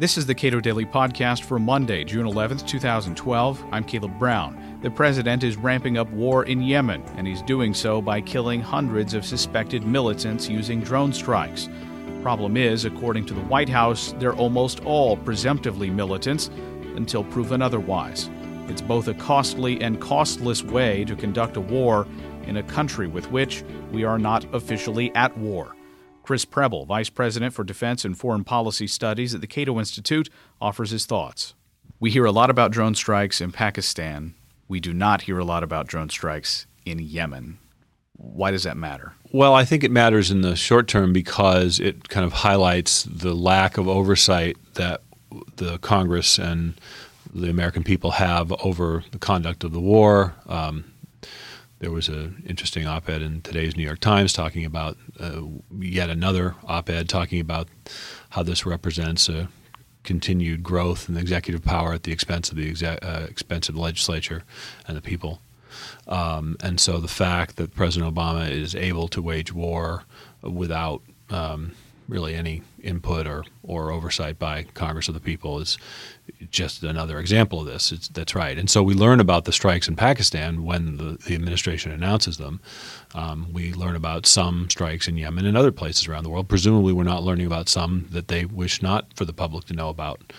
This is the Cato Daily Podcast for Monday, June 11th, 2012. I'm Caleb Brown. The president is ramping up war in Yemen, and he's doing so by killing hundreds of suspected militants using drone strikes. Problem is, according to the White House, they're almost all presumptively militants until proven otherwise. It's both a costly and costless way to conduct a war in a country with which we are not officially at war. Chris Preble, Vice President for Defense and Foreign Policy Studies at the Cato Institute, offers his thoughts. We hear a lot about drone strikes in Pakistan. We do not hear a lot about drone strikes in Yemen. Why does that matter? Well, I think it matters in the short term because it kind of highlights the lack of oversight that the Congress and the American people have over the conduct of the war. Um, there was an interesting op-ed in today's New York Times talking about uh, yet another op-ed talking about how this represents a continued growth in executive power at the expense of the exe- uh, expense of the legislature and the people. Um, and so the fact that President Obama is able to wage war without um, really any input or, or oversight by Congress of the people is just another example of this. It's, that's right. And so we learn about the strikes in Pakistan when the, the administration announces them. Um, we learn about some strikes in Yemen and other places around the world. Presumably, we're not learning about some that they wish not for the public to know about,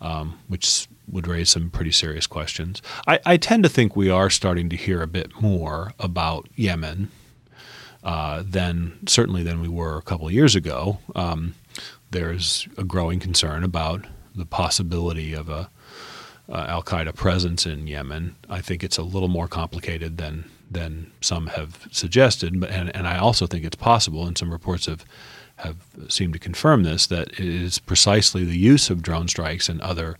um, which would raise some pretty serious questions. I, I, tend to think we are starting to hear a bit more about Yemen uh, than certainly than we were a couple of years ago. Um, there's a growing concern about the possibility of a uh, Al Qaeda presence in Yemen. I think it's a little more complicated than than some have suggested, but, and, and I also think it's possible, and some reports have have seemed to confirm this, that it is precisely the use of drone strikes and other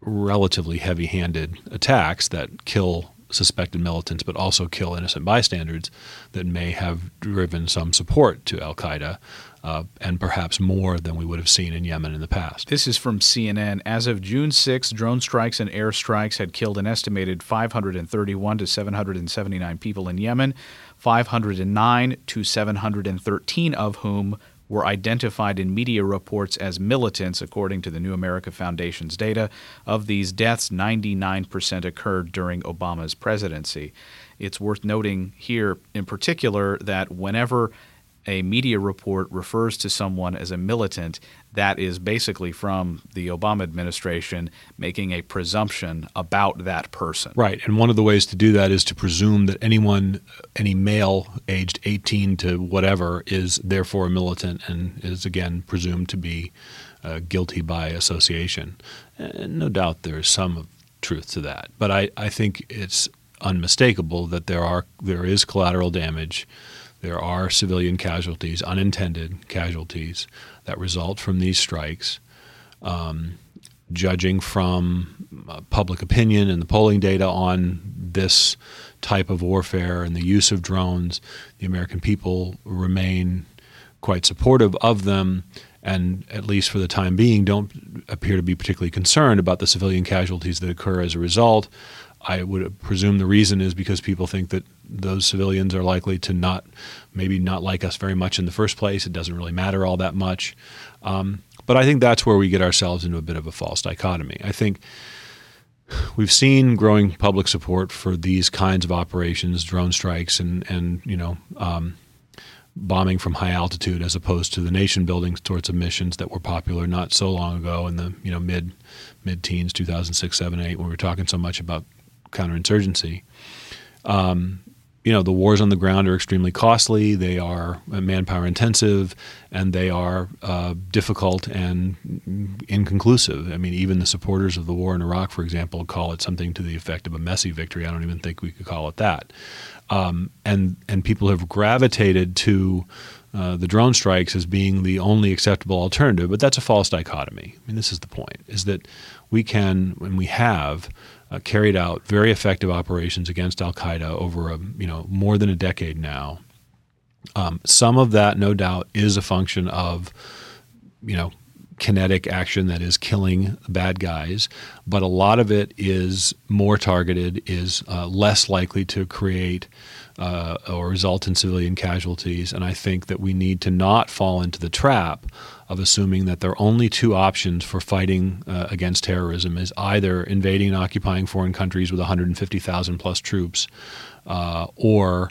relatively heavy-handed attacks that kill suspected militants, but also kill innocent bystanders, that may have driven some support to Al Qaeda, uh, and perhaps more than we would have seen in Yemen in the past. This is from CNN. As of June 6, drone strikes and airstrikes had killed an estimated 531 to 779 people in Yemen, 509 to 713 of whom were identified in media reports as militants, according to the New America Foundation's data. Of these deaths, 99% occurred during Obama's presidency. It's worth noting here, in particular, that whenever a media report refers to someone as a militant, that is basically from the Obama administration making a presumption about that person. Right. And one of the ways to do that is to presume that anyone, any male aged 18 to whatever, is therefore a militant and is again presumed to be uh, guilty by association. And no doubt there is some truth to that. But I, I think it's unmistakable that there are there is collateral damage there are civilian casualties, unintended casualties that result from these strikes. Um, judging from uh, public opinion and the polling data on this type of warfare and the use of drones, the American people remain quite supportive of them and at least for the time being don't appear to be particularly concerned about the civilian casualties that occur as a result. I would presume the reason is because people think that those civilians are likely to not, maybe not like us very much in the first place. It doesn't really matter all that much. Um, but I think that's where we get ourselves into a bit of a false dichotomy. I think we've seen growing public support for these kinds of operations, drone strikes, and and you know. Um, bombing from high altitude as opposed to the nation building sorts of missions that were popular not so long ago in the you know mid mid teens 2006 7 8 when we were talking so much about counterinsurgency. Um, you know, the wars on the ground are extremely costly. They are manpower intensive, and they are uh, difficult and inconclusive. I mean, even the supporters of the war in Iraq, for example, call it something to the effect of a messy victory. I don't even think we could call it that. Um, and and people have gravitated to uh, the drone strikes as being the only acceptable alternative, but that's a false dichotomy. I mean, this is the point: is that we can, and we have uh, carried out very effective operations against Al Qaeda over a, you know more than a decade now. Um, some of that, no doubt, is a function of you know kinetic action that is killing bad guys, but a lot of it is more targeted, is uh, less likely to create uh, or result in civilian casualties. And I think that we need to not fall into the trap of assuming that there are only two options for fighting uh, against terrorism is either invading and occupying foreign countries with 150,000 plus troops uh, or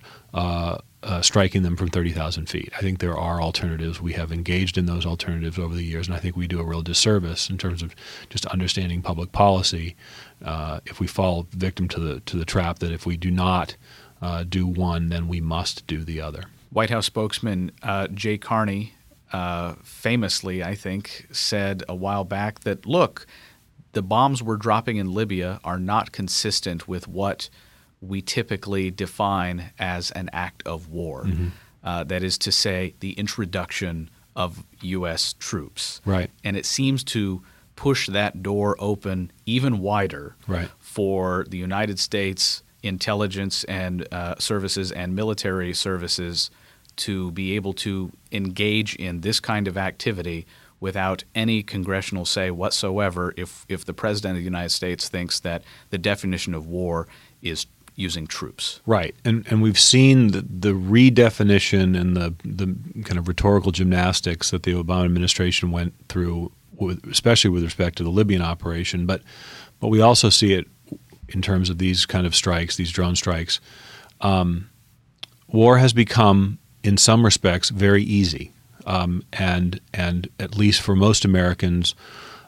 uh, striking them from 30,000 feet. I think there are alternatives. We have engaged in those alternatives over the years, and I think we do a real disservice in terms of just understanding public policy uh, if we fall victim to the to the trap that if we do not uh, do one, then we must do the other. White House spokesman uh, Jay Carney uh, famously, I think, said a while back that look, the bombs we're dropping in Libya are not consistent with what we typically define as an act of war. Mm-hmm. Uh, that is to say, the introduction of U.S. troops. Right. And it seems to push that door open even wider right. for the United States intelligence and uh, services and military services to be able to engage in this kind of activity without any congressional say whatsoever if, if the President of the United States thinks that the definition of war is using troops. Right, and and we've seen the, the redefinition and the the kind of rhetorical gymnastics that the Obama administration went through, with, especially with respect to the Libyan operation. But but we also see it in terms of these kind of strikes, these drone strikes. Um, war has become, in some respects, very easy, um, and and at least for most Americans,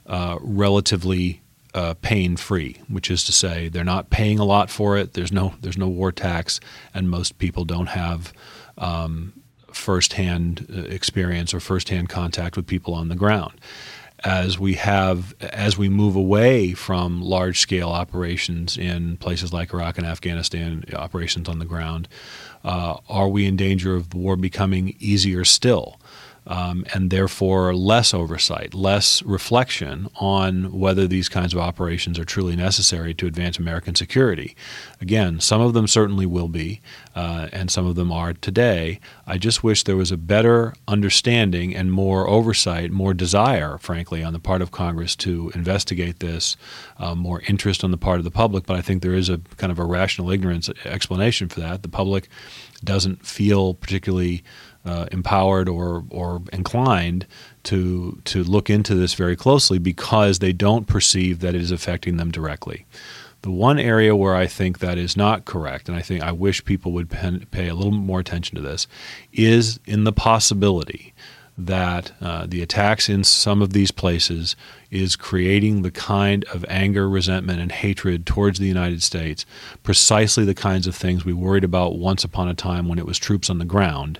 uh, relatively uh, pain free, which is to say they're not paying a lot for it. There's no there's no war tax, and most people don't have um, firsthand uh, experience or firsthand contact with people on the ground. As we have as we move away from large scale operations in places like Iraq and Afghanistan, operations on the ground, uh, are we in danger of war becoming easier still? Um, and therefore less oversight, less reflection on whether these kinds of operations are truly necessary to advance American security. Again, some of them certainly will be, uh, and some of them are today. I just wish there was a better understanding and more oversight, more desire, frankly, on the part of Congress to investigate this, uh, more interest on the part of the public. But I think there is a kind of a rational ignorance explanation for that. The public doesn't feel particularly uh, empowered or or inclined to to look into this very closely because they don't perceive that it is affecting them directly. The one area where I think that is not correct, and I think I wish people would pay a little more attention to this, is in the possibility that uh, the attacks in some of these places is creating the kind of anger, resentment, and hatred towards the United States, precisely the kinds of things we worried about once upon a time when it was troops on the ground,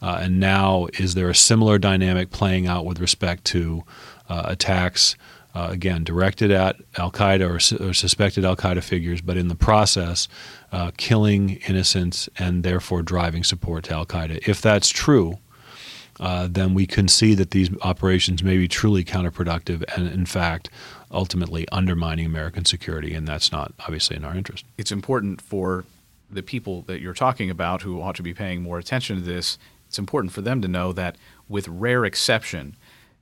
uh, and now, is there a similar dynamic playing out with respect to uh, attacks, uh, again, directed at Al Qaeda or, su- or, suspected Al Qaeda figures, but in the process, uh, killing innocents and therefore driving support to Al Qaeda? If that's true, uh, then we can see that these operations may be truly counterproductive and, in fact, ultimately undermining American security, and that's not obviously in our interest. It's important for the people that you're talking about who ought to be paying more attention to this it's important for them to know that, with rare exception,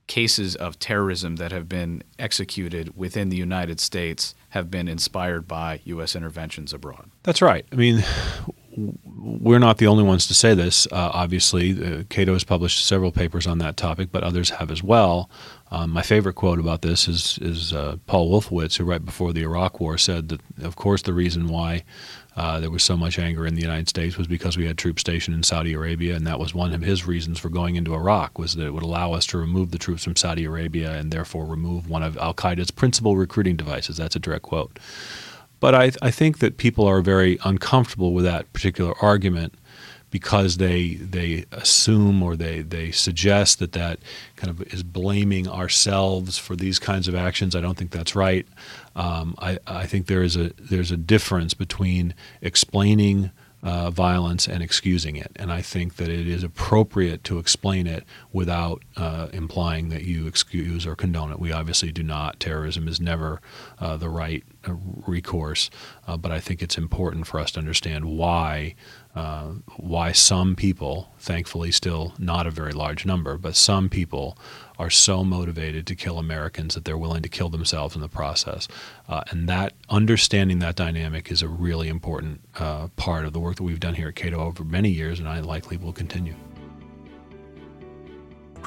cases of terrorism that have been executed within the United States have been inspired by U.S. interventions abroad. That's right. I mean, we're not the only ones to say this. Uh, obviously, uh, Cato has published several papers on that topic, but others have as well. Um, my favorite quote about this is is uh, Paul Wolfowitz, who right before the Iraq War said that, of course, the reason why uh, there was so much anger in the United States was because we had troops stationed in Saudi Arabia, and that was one of his reasons for going into Iraq was that it would allow us to remove the troops from Saudi Arabia and therefore remove one of Al Qaeda's principal recruiting devices. That's a direct quote. But I, I think that people are very uncomfortable with that particular argument because they they assume or they they suggest that that kind of is blaming ourselves for these kinds of actions. I don't think that's right. Um, I, I think there is a there's a difference between explaining uh, violence and excusing it, and I think that it is appropriate to explain it without uh, implying that you excuse or condone it. We obviously do not. Terrorism is never uh, the right recourse. Uh, but I think it's important for us to understand why uh, why some people, thankfully still not a very large number, but some people are so motivated to kill Americans that they're willing to kill themselves in the process. Uh, and that understanding that dynamic is a really important uh, part of the work that we've done here at Cato over many years, and I likely will continue.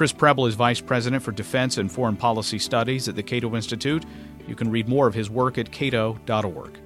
Chris Preble is Vice President for Defense and Foreign Policy Studies at the Cato Institute. You can read more of his work at cato.org.